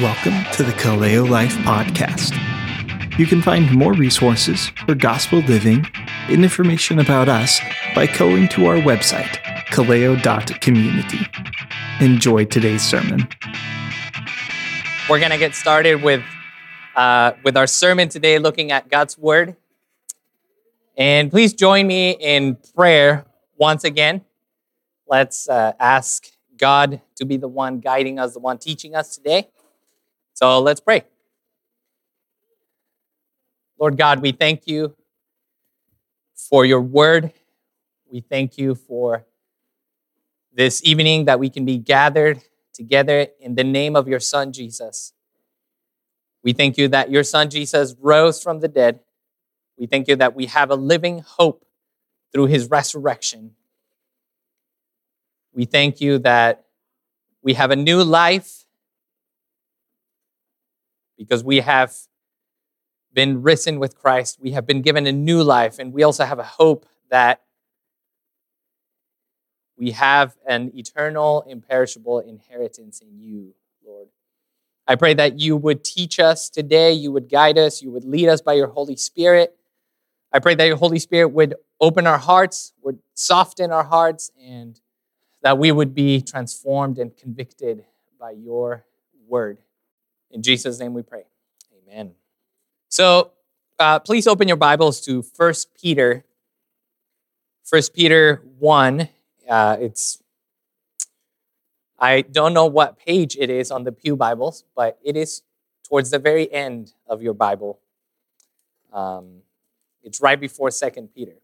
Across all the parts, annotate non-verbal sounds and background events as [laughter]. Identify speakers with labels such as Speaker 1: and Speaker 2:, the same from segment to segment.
Speaker 1: Welcome to the Kaleo Life Podcast. You can find more resources for gospel living and information about us by going to our website, kaleo.community. Enjoy today's sermon.
Speaker 2: We're going to get started with, uh, with our sermon today, looking at God's Word. And please join me in prayer once again. Let's uh, ask God to be the one guiding us, the one teaching us today. So let's pray. Lord God, we thank you for your word. We thank you for this evening that we can be gathered together in the name of your Son, Jesus. We thank you that your Son, Jesus, rose from the dead. We thank you that we have a living hope through his resurrection. We thank you that we have a new life because we have been risen with Christ. We have been given a new life, and we also have a hope that we have an eternal, imperishable inheritance in you, Lord. I pray that you would teach us today, you would guide us, you would lead us by your Holy Spirit. I pray that your Holy Spirit would open our hearts, would soften our hearts, and that we would be transformed and convicted by your word. In Jesus' name we pray. Amen. So uh, please open your Bibles to 1 Peter. 1 Peter 1. Uh, it's I don't know what page it is on the Pew Bibles, but it is towards the very end of your Bible. Um, it's right before Second Peter.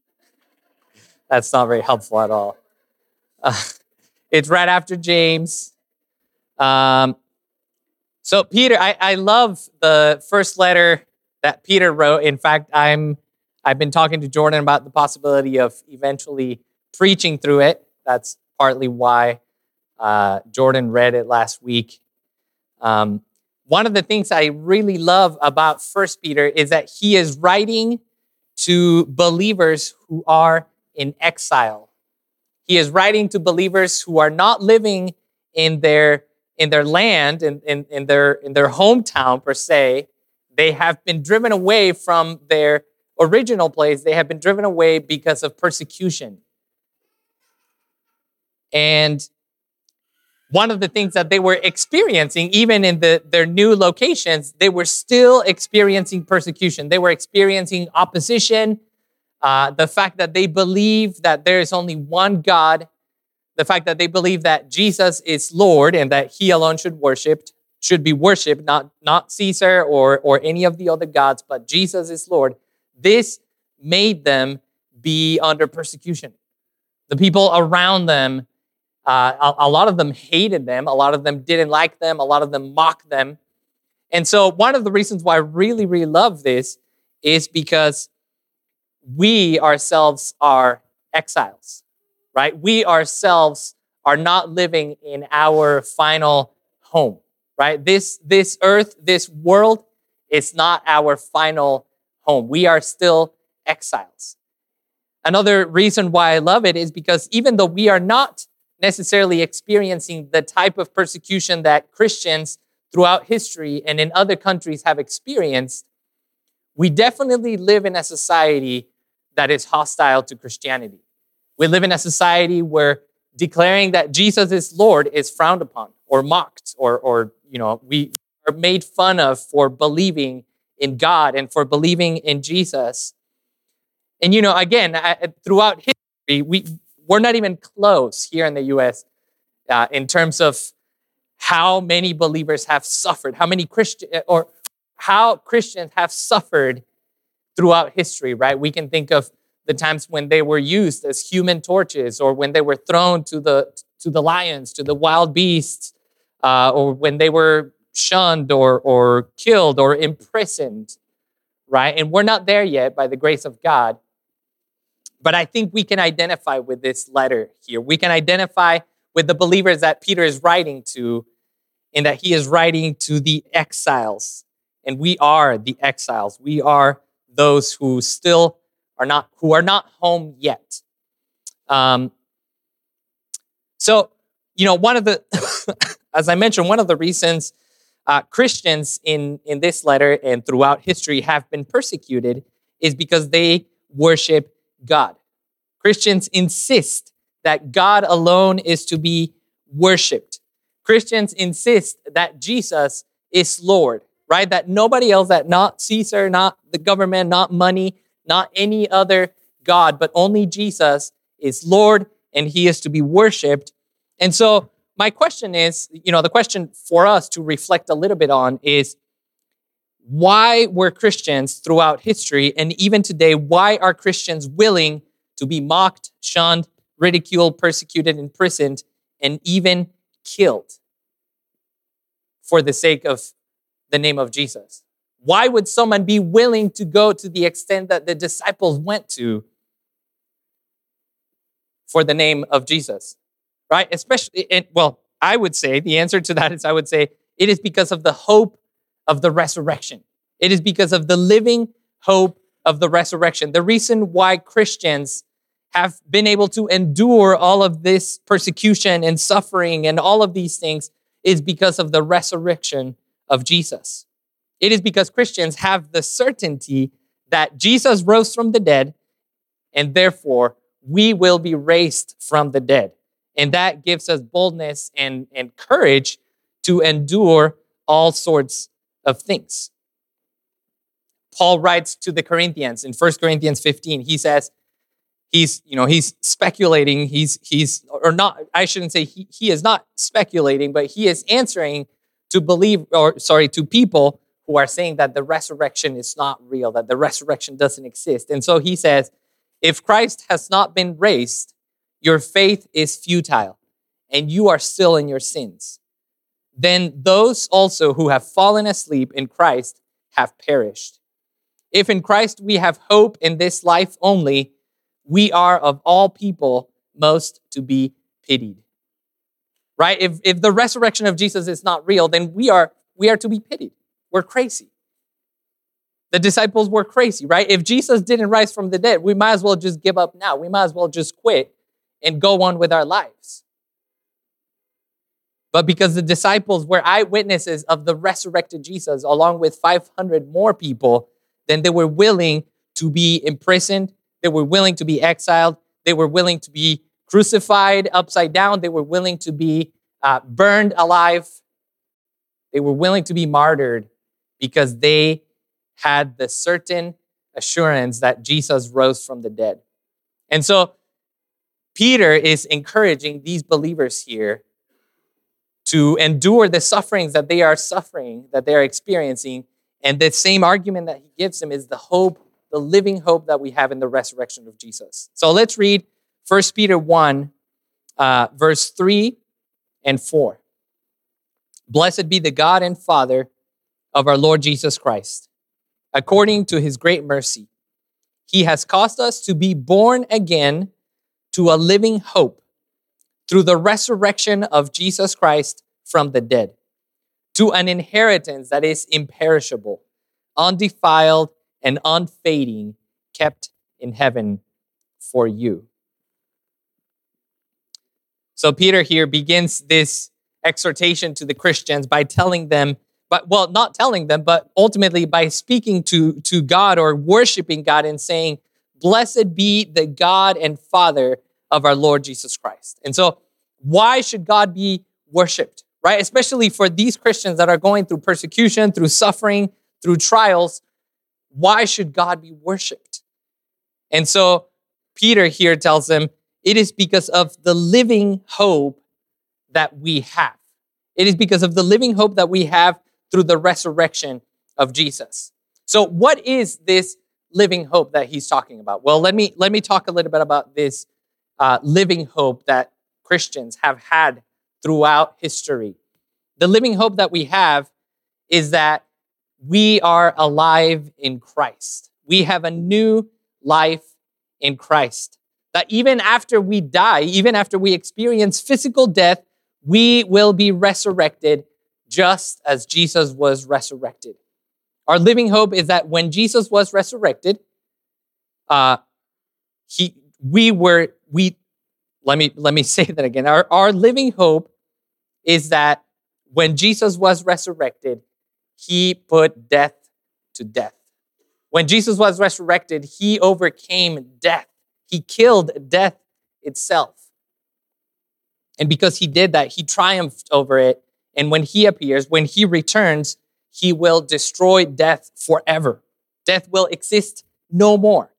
Speaker 2: [laughs] That's not very helpful at all. Uh, [laughs] it's right after James. Um, so Peter, I, I love the first letter that Peter wrote. In fact, I'm I've been talking to Jordan about the possibility of eventually preaching through it. That's partly why uh, Jordan read it last week. Um, one of the things I really love about First Peter is that he is writing to believers who are in exile. He is writing to believers who are not living in their in their land, in, in, in, their, in their hometown per se, they have been driven away from their original place. They have been driven away because of persecution. And one of the things that they were experiencing, even in the, their new locations, they were still experiencing persecution. They were experiencing opposition. Uh, the fact that they believe that there is only one God the fact that they believe that Jesus is Lord and that he alone should worship should be worshiped, not, not Caesar or, or any of the other gods, but Jesus is Lord. This made them be under persecution. The people around them, uh, a, a lot of them hated them, a lot of them didn't like them, a lot of them mocked them. And so, one of the reasons why I really, really love this is because we ourselves are exiles right? We ourselves are not living in our final home, right? This, this earth, this world is not our final home. We are still exiles. Another reason why I love it is because even though we are not necessarily experiencing the type of persecution that Christians throughout history and in other countries have experienced, we definitely live in a society that is hostile to Christianity. We live in a society where declaring that Jesus is Lord is frowned upon or mocked or, or you know, we are made fun of for believing in God and for believing in Jesus. And, you know, again, I, throughout history, we, we're not even close here in the US uh, in terms of how many believers have suffered, how many Christian or how Christians have suffered throughout history, right? We can think of the times when they were used as human torches or when they were thrown to the to the lions to the wild beasts uh, or when they were shunned or or killed or imprisoned right? And we're not there yet by the grace of god. But i think we can identify with this letter here. We can identify with the believers that peter is writing to and that he is writing to the exiles. And we are the exiles. We are those who still are not who are not home yet. Um, so, you know, one of the, [laughs] as I mentioned, one of the reasons uh, Christians in, in this letter and throughout history have been persecuted is because they worship God. Christians insist that God alone is to be worshiped. Christians insist that Jesus is Lord, right? That nobody else, that not Caesar, not the government, not money, not any other God, but only Jesus is Lord and he is to be worshiped. And so my question is, you know, the question for us to reflect a little bit on is why were Christians throughout history and even today, why are Christians willing to be mocked, shunned, ridiculed, persecuted, imprisoned, and even killed for the sake of the name of Jesus? Why would someone be willing to go to the extent that the disciples went to for the name of Jesus? Right? Especially, well, I would say the answer to that is I would say it is because of the hope of the resurrection. It is because of the living hope of the resurrection. The reason why Christians have been able to endure all of this persecution and suffering and all of these things is because of the resurrection of Jesus. It is because Christians have the certainty that Jesus rose from the dead, and therefore we will be raised from the dead. And that gives us boldness and, and courage to endure all sorts of things. Paul writes to the Corinthians in 1 Corinthians 15. He says, he's, you know, he's speculating, he's, he's, or not, I shouldn't say he, he is not speculating, but he is answering to believe, or sorry, to people who are saying that the resurrection is not real, that the resurrection doesn't exist. And so he says, if Christ has not been raised, your faith is futile and you are still in your sins. Then those also who have fallen asleep in Christ have perished. If in Christ we have hope in this life only, we are of all people most to be pitied. Right? If, if the resurrection of Jesus is not real, then we are, we are to be pitied. We're crazy. The disciples were crazy, right? If Jesus didn't rise from the dead, we might as well just give up now. We might as well just quit and go on with our lives. But because the disciples were eyewitnesses of the resurrected Jesus, along with 500 more people, then they were willing to be imprisoned. They were willing to be exiled. They were willing to be crucified upside down. They were willing to be uh, burned alive. They were willing to be martyred because they had the certain assurance that Jesus rose from the dead. And so Peter is encouraging these believers here to endure the sufferings that they are suffering, that they are experiencing. And the same argument that he gives them is the hope, the living hope that we have in the resurrection of Jesus. So let's read 1 Peter 1, uh, verse 3 and 4. Blessed be the God and Father of our Lord Jesus Christ. According to his great mercy, he has caused us to be born again to a living hope through the resurrection of Jesus Christ from the dead, to an inheritance that is imperishable, undefiled, and unfading, kept in heaven for you. So Peter here begins this exhortation to the Christians by telling them, but well, not telling them, but ultimately by speaking to, to God or worshiping God and saying, Blessed be the God and Father of our Lord Jesus Christ. And so, why should God be worshiped, right? Especially for these Christians that are going through persecution, through suffering, through trials. Why should God be worshiped? And so, Peter here tells them it is because of the living hope that we have. It is because of the living hope that we have through the resurrection of Jesus. So, what is this living hope that he's talking about? Well, let me let me talk a little bit about this uh, living hope that Christians have had throughout history. The living hope that we have is that we are alive in Christ. We have a new life in Christ. That even after we die, even after we experience physical death, we will be resurrected just as Jesus was resurrected. Our living hope is that when Jesus was resurrected, uh, he, we were we let me let me [laughs] say that again our, our living hope is that when Jesus was resurrected, he put death to death. When Jesus was resurrected, he overcame death. He killed death itself. And because he did that, he triumphed over it. And when he appears, when he returns, he will destroy death forever. Death will exist no more.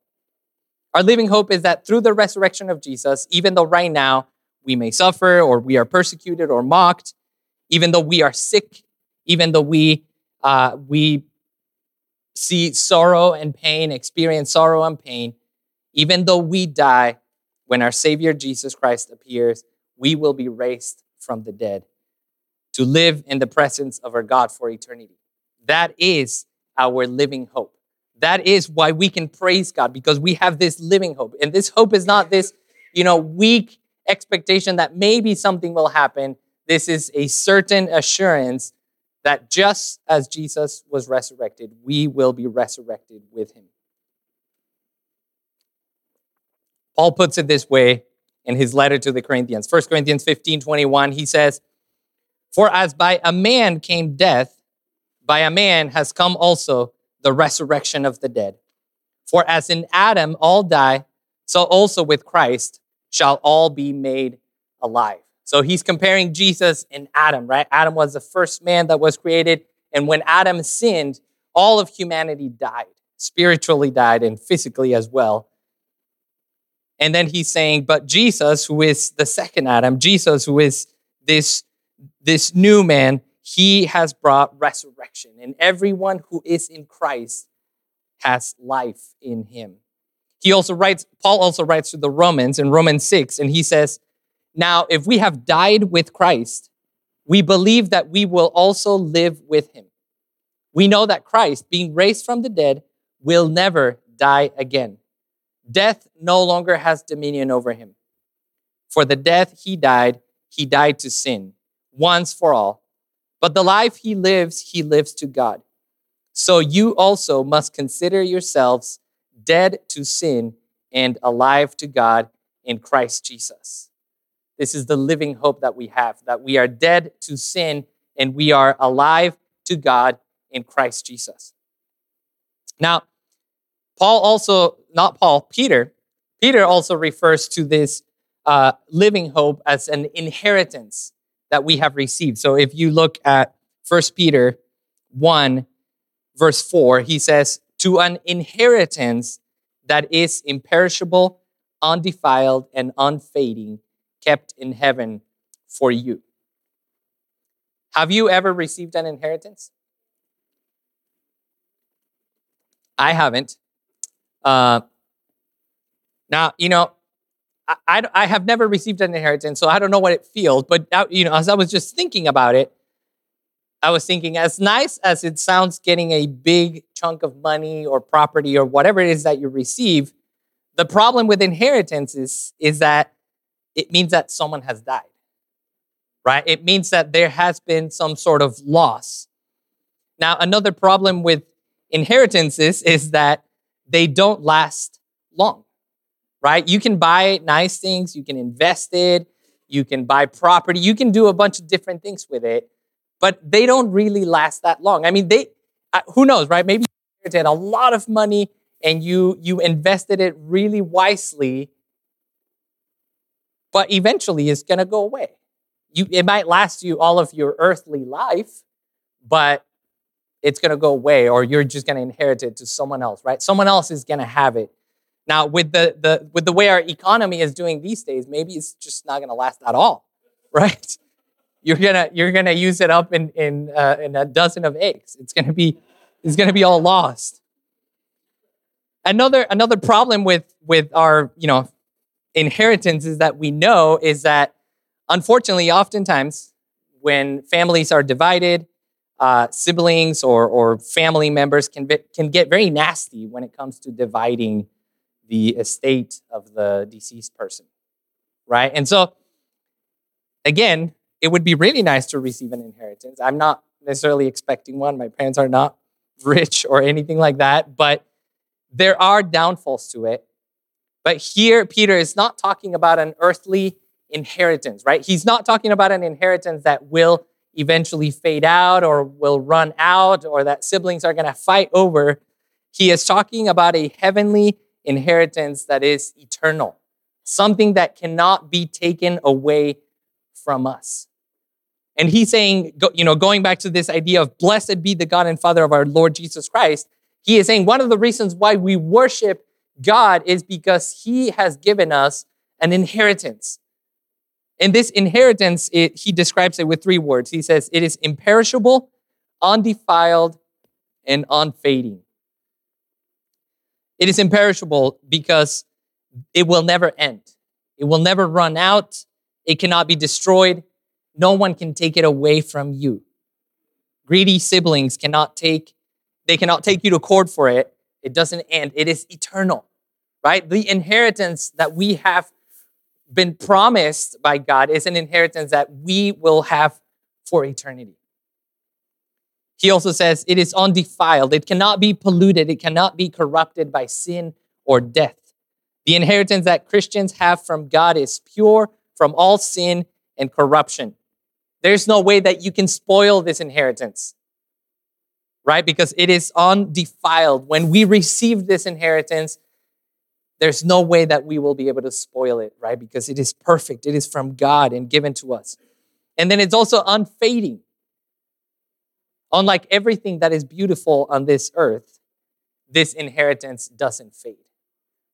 Speaker 2: Our living hope is that through the resurrection of Jesus, even though right now we may suffer or we are persecuted or mocked, even though we are sick, even though we uh, we see sorrow and pain, experience sorrow and pain, even though we die, when our Savior Jesus Christ appears, we will be raised from the dead to live in the presence of our God for eternity. That is our living hope. That is why we can praise God because we have this living hope. And this hope is not this, you know, weak expectation that maybe something will happen. This is a certain assurance that just as Jesus was resurrected, we will be resurrected with him. Paul puts it this way in his letter to the Corinthians. 1 Corinthians 15 21, he says, For as by a man came death, by a man has come also the resurrection of the dead. For as in Adam all die, so also with Christ shall all be made alive. So he's comparing Jesus and Adam, right? Adam was the first man that was created. And when Adam sinned, all of humanity died, spiritually died, and physically as well. And then he's saying, but Jesus, who is the second Adam, Jesus, who is this, this new man, he has brought resurrection. And everyone who is in Christ has life in him. He also writes, Paul also writes to the Romans in Romans 6, and he says, Now, if we have died with Christ, we believe that we will also live with him. We know that Christ, being raised from the dead, will never die again. Death no longer has dominion over him. For the death he died, he died to sin, once for all. But the life he lives, he lives to God. So you also must consider yourselves dead to sin and alive to God in Christ Jesus. This is the living hope that we have that we are dead to sin and we are alive to God in Christ Jesus. Now, Paul also, not Paul, Peter, Peter also refers to this uh, living hope as an inheritance that we have received. So if you look at 1 Peter 1, verse 4, he says, To an inheritance that is imperishable, undefiled, and unfading, kept in heaven for you. Have you ever received an inheritance? I haven't. Uh, now, you know, I, I, have never received an inheritance, so I don't know what it feels. But, you know, as I was just thinking about it, I was thinking, as nice as it sounds getting a big chunk of money or property or whatever it is that you receive, the problem with inheritance is, is that it means that someone has died, right? It means that there has been some sort of loss. Now, another problem with inheritances is that they don't last long, right? You can buy nice things, you can invest it, you can buy property, you can do a bunch of different things with it, but they don't really last that long. I mean, they, uh, who knows, right? Maybe you had a lot of money and you you invested it really wisely, but eventually it's gonna go away. You, it might last you all of your earthly life, but it's going to go away or you're just going to inherit it to someone else, right? Someone else is going to have it. Now, with the, the, with the way our economy is doing these days, maybe it's just not going to last at all, [laughs] right? You're gonna you're gonna use it up in in uh, in a dozen of eggs. It's gonna be it's gonna be all lost. Another another problem with with our you know inheritance is that we know is that unfortunately oftentimes when families are divided uh, siblings or, or family members can, be, can get very nasty when it comes to dividing the estate of the deceased person, right? And so, again, it would be really nice to receive an inheritance. I'm not necessarily expecting one. My parents are not rich or anything like that, but there are downfalls to it. But here, Peter is not talking about an earthly inheritance, right? He's not talking about an inheritance that will eventually fade out or will run out or that siblings are going to fight over. He is talking about a heavenly inheritance that is eternal, something that cannot be taken away from us. And he's saying, you know, going back to this idea of blessed be the God and Father of our Lord Jesus Christ, he is saying one of the reasons why we worship God is because he has given us an inheritance. And this inheritance, it, he describes it with three words. He says, it is imperishable, undefiled, and unfading. It is imperishable because it will never end. It will never run out. It cannot be destroyed. No one can take it away from you. Greedy siblings cannot take, they cannot take you to court for it. It doesn't end. It is eternal, right? The inheritance that we have been promised by God is an inheritance that we will have for eternity. He also says it is undefiled. It cannot be polluted. It cannot be corrupted by sin or death. The inheritance that Christians have from God is pure from all sin and corruption. There's no way that you can spoil this inheritance, right? Because it is undefiled. When we receive this inheritance, there's no way that we will be able to spoil it, right? Because it is perfect, it is from God and given to us. And then it's also unfading. Unlike everything that is beautiful on this earth, this inheritance doesn't fade,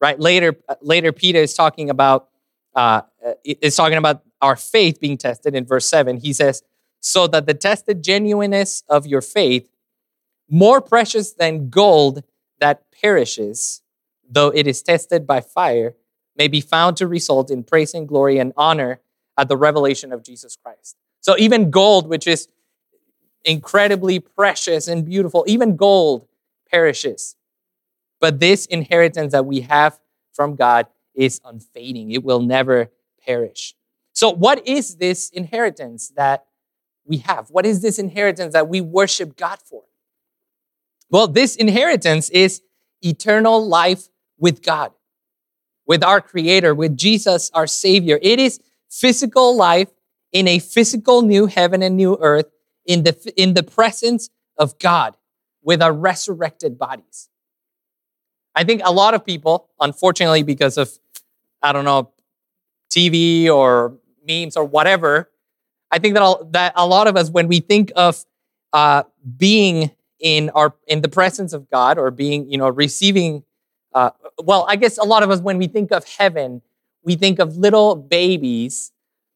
Speaker 2: right? Later, later Peter is talking about uh, is talking about our faith being tested in verse seven. He says, "So that the tested genuineness of your faith, more precious than gold that perishes." though it is tested by fire, may be found to result in praise and glory and honor at the revelation of Jesus Christ. So even gold, which is incredibly precious and beautiful, even gold perishes. But this inheritance that we have from God is unfading, it will never perish. So, what is this inheritance that we have? What is this inheritance that we worship God for? Well, this inheritance is eternal life with God, with our Creator, with Jesus, our Savior. It is physical life in a physical new heaven and new earth in the, in the presence of God with our resurrected bodies. I think a lot of people, unfortunately, because of, I don't know, TV or memes or whatever, I think that, that a lot of us, when we think of uh, being in our in the presence of God or being, you know, receiving uh, well, I guess a lot of us, when we think of heaven, we think of little babies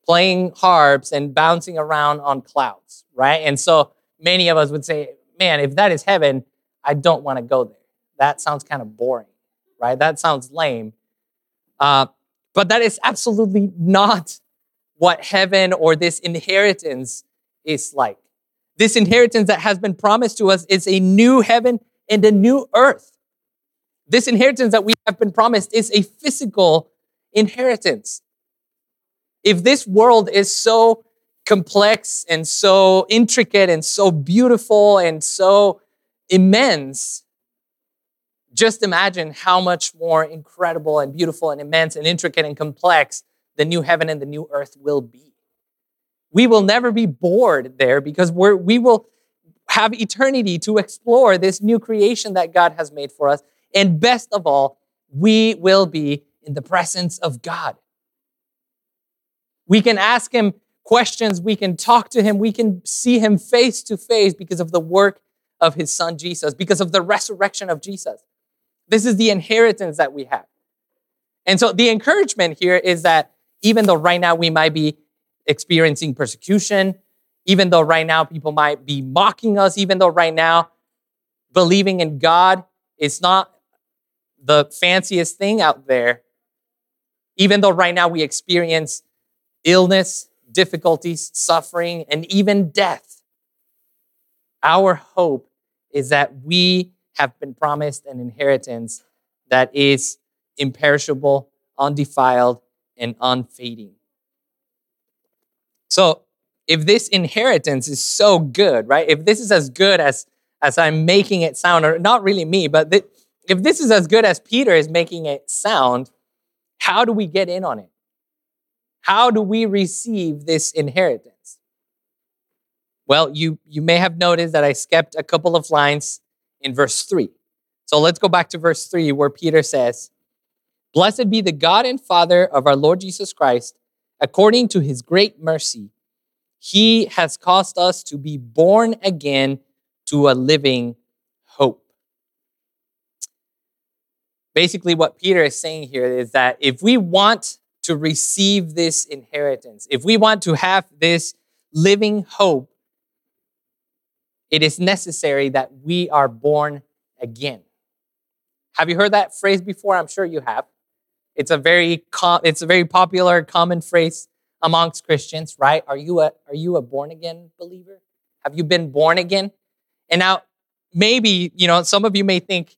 Speaker 2: playing harps and bouncing around on clouds, right? And so many of us would say, man, if that is heaven, I don't want to go there. That sounds kind of boring, right? That sounds lame. Uh, but that is absolutely not what heaven or this inheritance is like. This inheritance that has been promised to us is a new heaven and a new earth. This inheritance that we have been promised is a physical inheritance. If this world is so complex and so intricate and so beautiful and so immense, just imagine how much more incredible and beautiful and immense and intricate and complex the new heaven and the new earth will be. We will never be bored there because we're, we will have eternity to explore this new creation that God has made for us. And best of all, we will be in the presence of God. We can ask Him questions, we can talk to Him, we can see Him face to face because of the work of His Son Jesus, because of the resurrection of Jesus. This is the inheritance that we have. And so the encouragement here is that even though right now we might be experiencing persecution, even though right now people might be mocking us, even though right now believing in God is not the fanciest thing out there, even though right now we experience illness, difficulties, suffering, and even death. Our hope is that we have been promised an inheritance that is imperishable, undefiled, and unfading. So, if this inheritance is so good, right? If this is as good as as I'm making it sound, or not really me, but th- if this is as good as Peter is making it sound, how do we get in on it? How do we receive this inheritance? Well, you, you may have noticed that I skipped a couple of lines in verse 3. So let's go back to verse 3 where Peter says, Blessed be the God and Father of our Lord Jesus Christ, according to his great mercy. He has caused us to be born again to a living hope. Basically, what Peter is saying here is that if we want to receive this inheritance, if we want to have this living hope, it is necessary that we are born again. Have you heard that phrase before? I'm sure you have. It's a very com- it's a very popular common phrase amongst Christians, right? Are you a are you a born again believer? Have you been born again? And now maybe, you know, some of you may think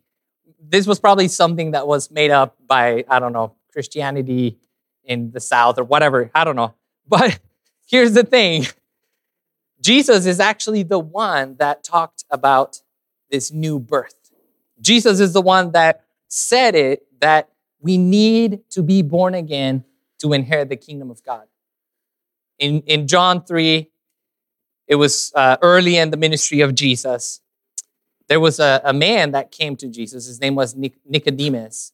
Speaker 2: this was probably something that was made up by I don't know, Christianity in the south or whatever, I don't know. But [laughs] here's the thing. Jesus is actually the one that talked about this new birth. Jesus is the one that said it that we need to be born again to inherit the kingdom of God. In, in John 3, it was uh, early in the ministry of Jesus. There was a, a man that came to Jesus. His name was Nicodemus.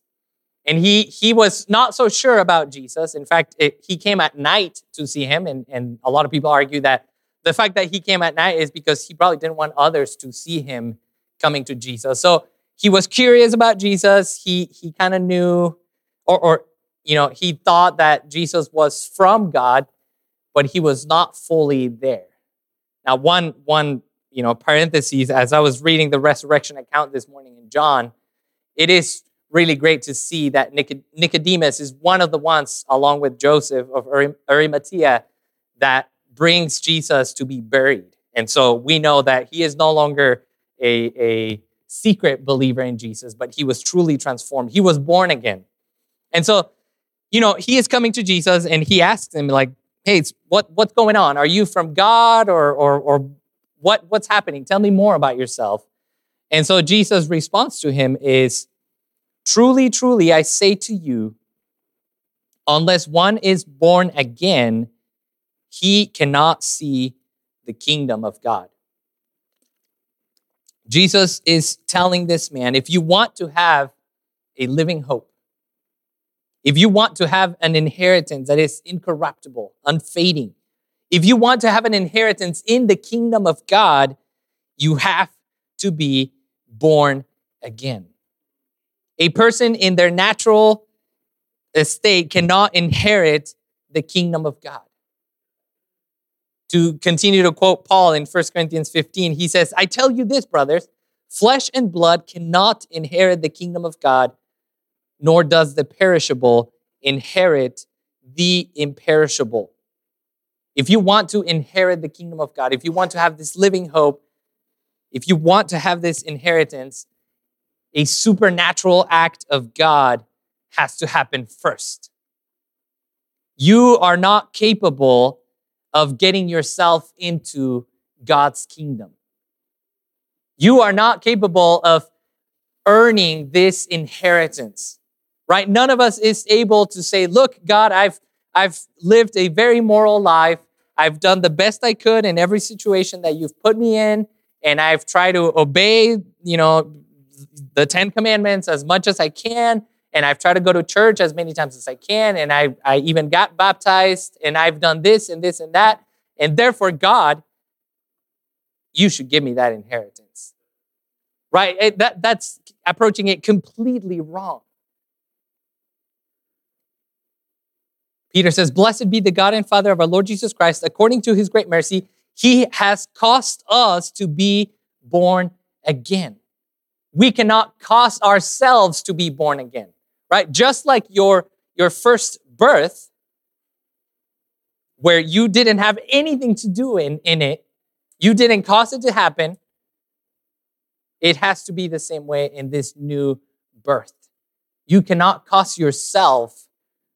Speaker 2: And he, he was not so sure about Jesus. In fact, it, he came at night to see him. And, and a lot of people argue that the fact that he came at night is because he probably didn't want others to see him coming to Jesus. So he was curious about Jesus. He, he kind of knew, or, or, you know, he thought that Jesus was from God, but he was not fully there. Now, one, one, you know, parentheses, as I was reading the resurrection account this morning in John, it is really great to see that Nicodemus is one of the ones, along with Joseph of Arimathea, that brings Jesus to be buried. And so we know that he is no longer a, a secret believer in Jesus, but he was truly transformed. He was born again. And so, you know, he is coming to Jesus and he asks him, like, hey, what, what's going on? Are you from God or, or, or what, what's happening? Tell me more about yourself. And so Jesus' response to him is, Truly, truly, I say to you, unless one is born again, he cannot see the kingdom of God. Jesus is telling this man if you want to have a living hope, if you want to have an inheritance that is incorruptible, unfading, if you want to have an inheritance in the kingdom of God, you have to be born again. A person in their natural estate cannot inherit the kingdom of God to continue to quote Paul in 1 Corinthians 15, he says, I tell you this, brothers, flesh and blood cannot inherit the kingdom of God, nor does the perishable inherit the imperishable. If you want to inherit the kingdom of God, if you want to have this living hope, if you want to have this inheritance, a supernatural act of God has to happen first. You are not capable of getting yourself into God's kingdom. You are not capable of earning this inheritance, right? None of us is able to say, look, God, I've, I've lived a very moral life. I've done the best I could in every situation that you've put me in. And I've tried to obey, you know, the 10 commandments as much as I can and I've tried to go to church as many times as I can, and I, I even got baptized, and I've done this and this and that. And therefore, God, you should give me that inheritance. Right? It, that, that's approaching it completely wrong. Peter says, Blessed be the God and Father of our Lord Jesus Christ. According to his great mercy, he has caused us to be born again. We cannot cause ourselves to be born again right? Just like your, your first birth, where you didn't have anything to do in, in it, you didn't cause it to happen, it has to be the same way in this new birth. You cannot cause yourself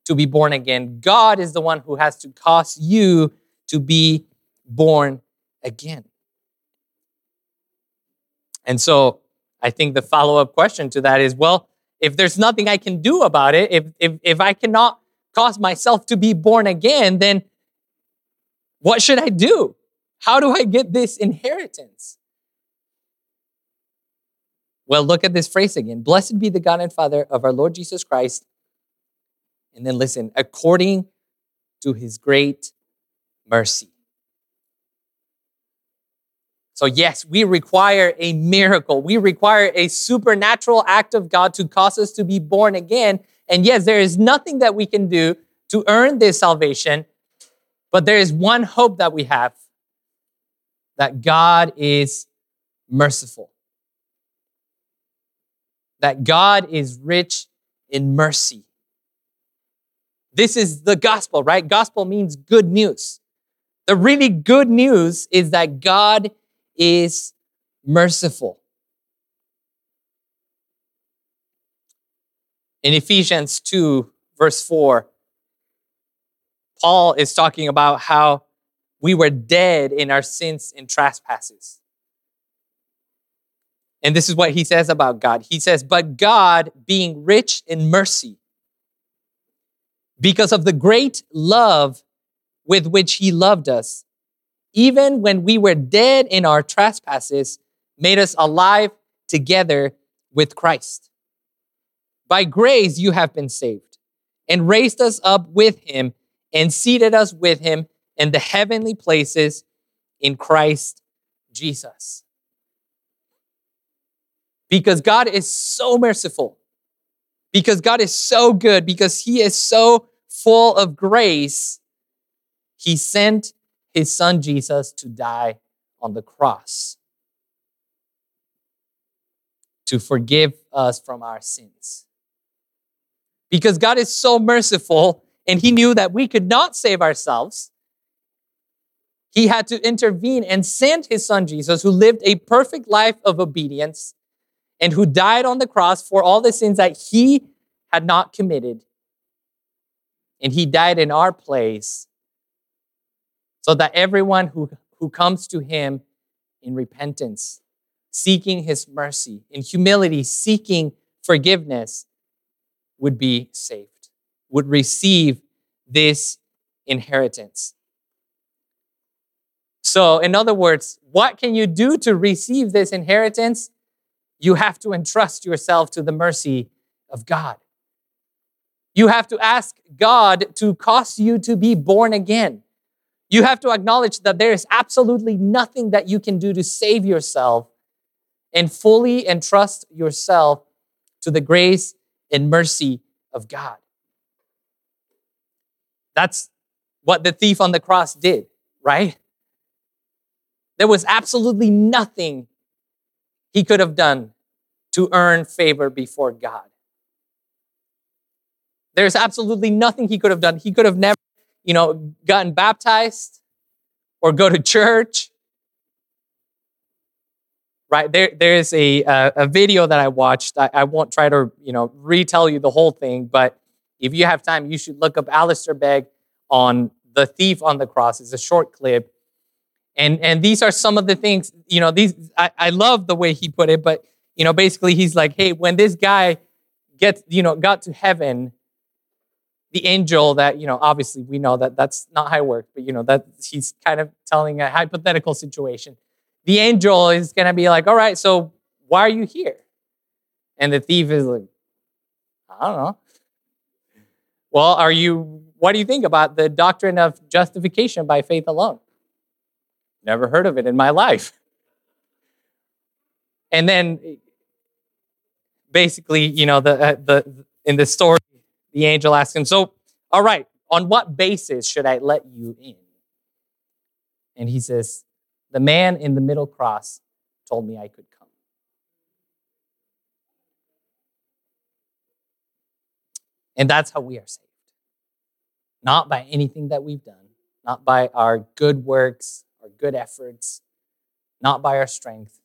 Speaker 2: to be born again. God is the one who has to cause you to be born again. And so I think the follow up question to that is well, if there's nothing I can do about it, if, if, if I cannot cause myself to be born again, then what should I do? How do I get this inheritance? Well, look at this phrase again. Blessed be the God and Father of our Lord Jesus Christ. And then listen, according to his great mercy. So, yes, we require a miracle. We require a supernatural act of God to cause us to be born again. And yes, there is nothing that we can do to earn this salvation, but there is one hope that we have that God is merciful, that God is rich in mercy. This is the gospel, right? Gospel means good news. The really good news is that God is merciful. In Ephesians 2, verse 4, Paul is talking about how we were dead in our sins and trespasses. And this is what he says about God. He says, But God, being rich in mercy, because of the great love with which he loved us, even when we were dead in our trespasses, made us alive together with Christ. By grace you have been saved, and raised us up with him, and seated us with him in the heavenly places in Christ Jesus. Because God is so merciful, because God is so good, because he is so full of grace, he sent his son Jesus to die on the cross to forgive us from our sins. Because God is so merciful and he knew that we could not save ourselves, he had to intervene and send his son Jesus, who lived a perfect life of obedience and who died on the cross for all the sins that he had not committed. And he died in our place so that everyone who, who comes to him in repentance, seeking his mercy, in humility, seeking forgiveness, would be saved, would receive this inheritance. So, in other words, what can you do to receive this inheritance? You have to entrust yourself to the mercy of God. You have to ask God to cause you to be born again. You have to acknowledge that there is absolutely nothing that you can do to save yourself and fully entrust yourself to the grace and mercy of God. That's what the thief on the cross did, right? There was absolutely nothing he could have done to earn favor before God. There's absolutely nothing he could have done. He could have never you know, gotten baptized or go to church. Right there, there's a a video that I watched. I, I won't try to you know retell you the whole thing, but if you have time, you should look up Alistair Begg on the thief on the cross. It's a short clip, and and these are some of the things you know. These I, I love the way he put it, but you know, basically he's like, hey, when this guy gets you know got to heaven, the angel that you know obviously we know that that's not how it works but you know that he's kind of telling a hypothetical situation. The angel is going to be like all right so why are you here? And the thief is like i don't know. Well are you what do you think about the doctrine of justification by faith alone? Never heard of it in my life. And then basically you know the uh, the in the story the angel asks him, So, all right, on what basis should I let you in? And he says, The man in the middle cross told me I could come. And that's how we are saved. Not by anything that we've done, not by our good works, our good efforts, not by our strength,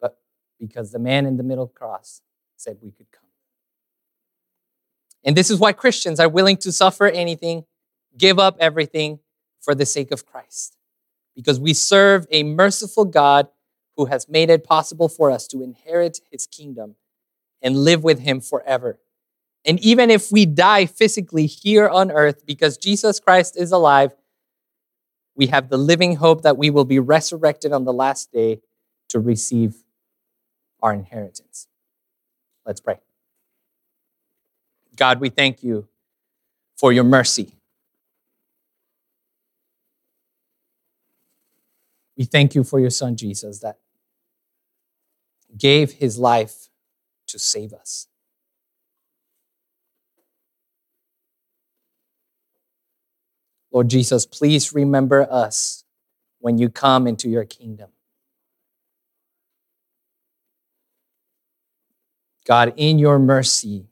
Speaker 2: but because the man in the middle cross said we could come. And this is why Christians are willing to suffer anything, give up everything for the sake of Christ. Because we serve a merciful God who has made it possible for us to inherit his kingdom and live with him forever. And even if we die physically here on earth because Jesus Christ is alive, we have the living hope that we will be resurrected on the last day to receive our inheritance. Let's pray. God, we thank you for your mercy. We thank you for your son Jesus that gave his life to save us. Lord Jesus, please remember us when you come into your kingdom. God, in your mercy,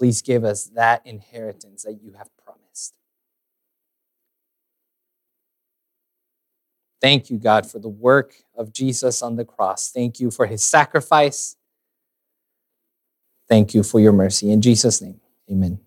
Speaker 2: please give us that inheritance that you have promised. Thank you, God, for the work of Jesus on the cross. Thank you for his sacrifice. Thank you for your mercy. In Jesus' name, amen.